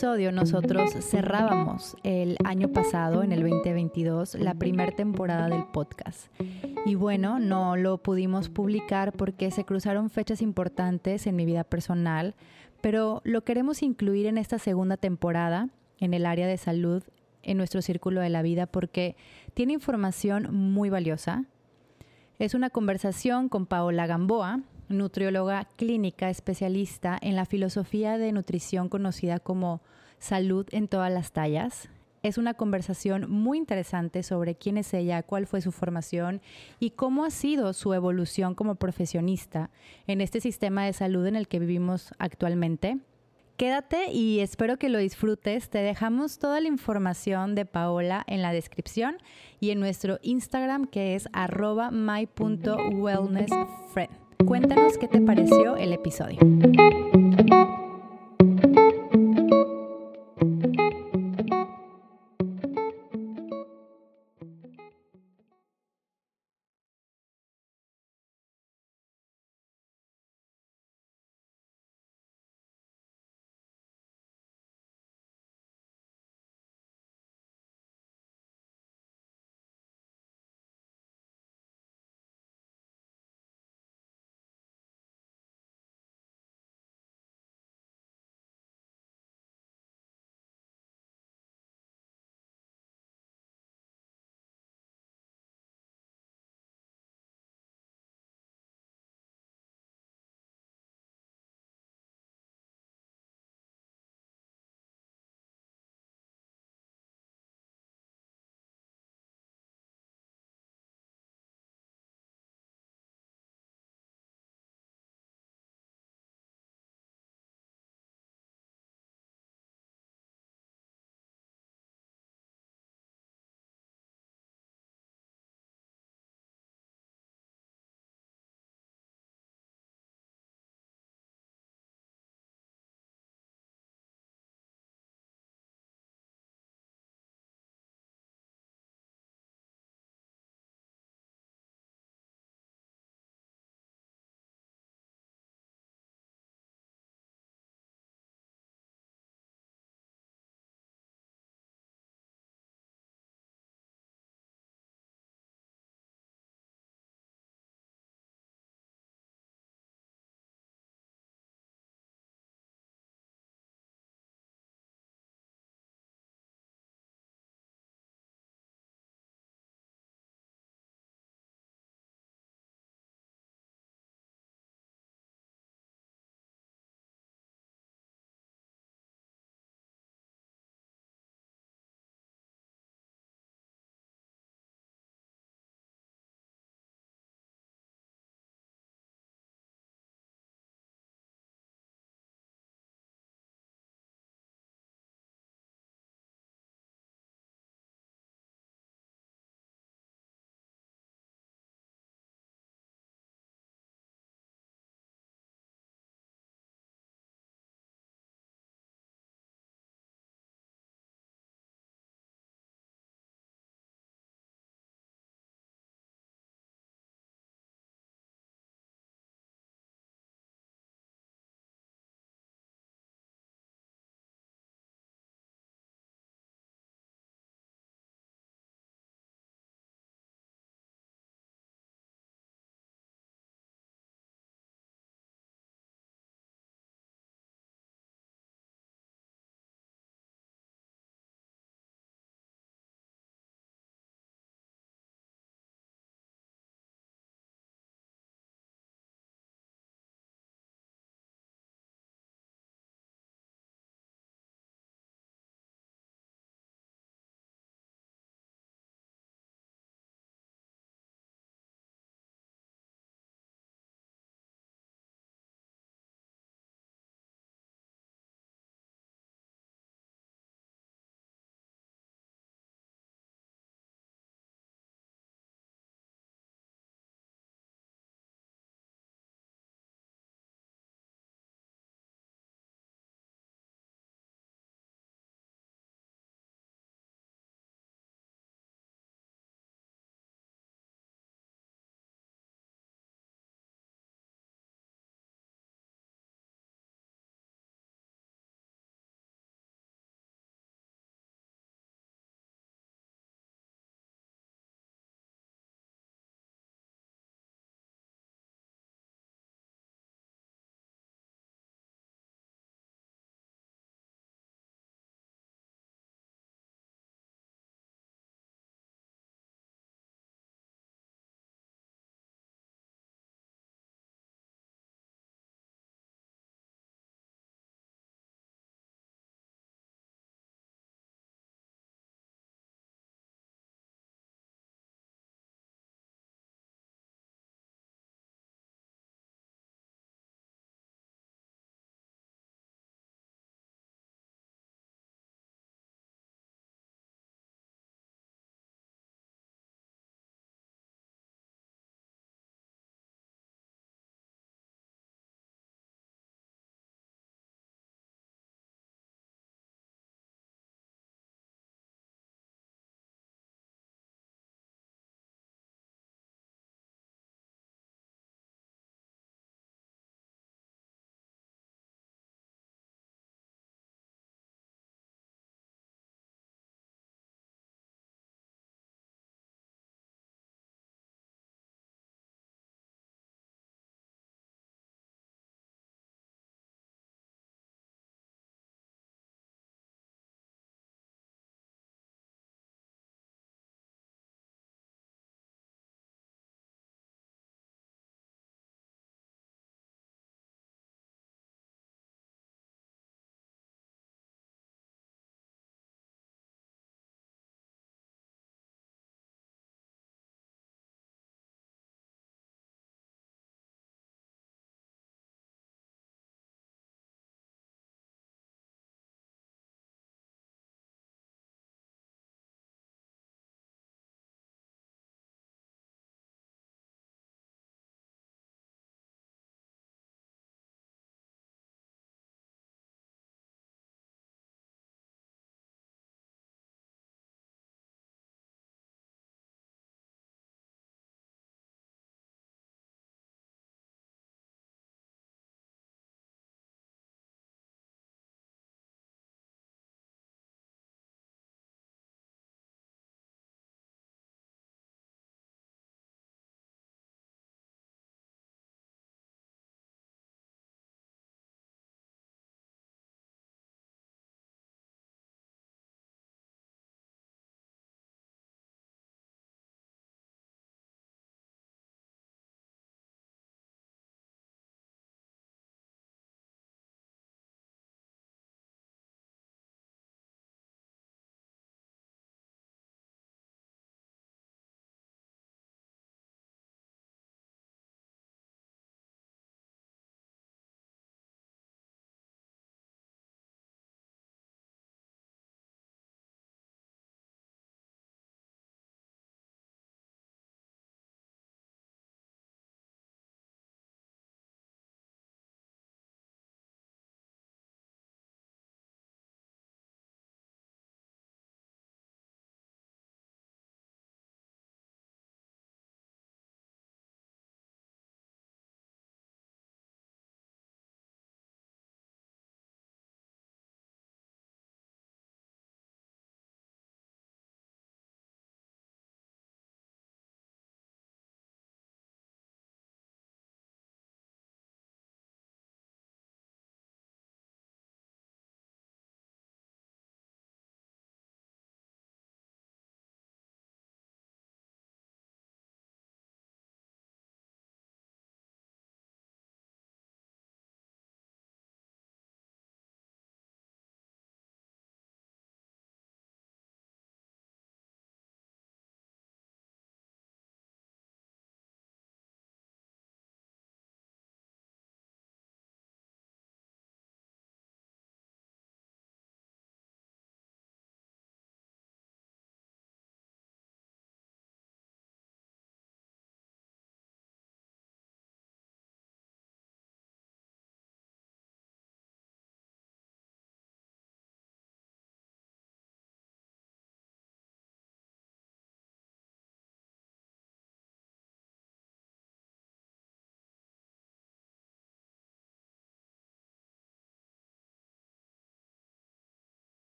episodio nosotros cerrábamos el año pasado, en el 2022, la primera temporada del podcast. Y bueno, no lo pudimos publicar porque se cruzaron fechas importantes en mi vida personal, pero lo queremos incluir en esta segunda temporada en el área de salud en nuestro círculo de la vida porque tiene información muy valiosa. Es una conversación con Paola Gamboa, nutrióloga clínica especialista en la filosofía de nutrición conocida como salud en todas las tallas. Es una conversación muy interesante sobre quién es ella, cuál fue su formación y cómo ha sido su evolución como profesionista en este sistema de salud en el que vivimos actualmente. Quédate y espero que lo disfrutes. Te dejamos toda la información de Paola en la descripción y en nuestro Instagram que es arroba my.wellnessfriend. Cuéntanos qué te pareció el episodio.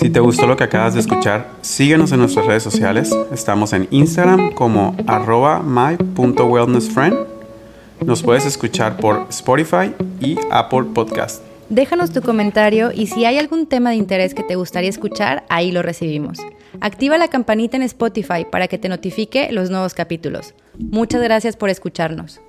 Si te gustó lo que acabas de escuchar, síguenos en nuestras redes sociales. Estamos en Instagram como arroba my.wellnessfriend. Nos puedes escuchar por Spotify y Apple Podcast. Déjanos tu comentario y si hay algún tema de interés que te gustaría escuchar, ahí lo recibimos. Activa la campanita en Spotify para que te notifique los nuevos capítulos. Muchas gracias por escucharnos.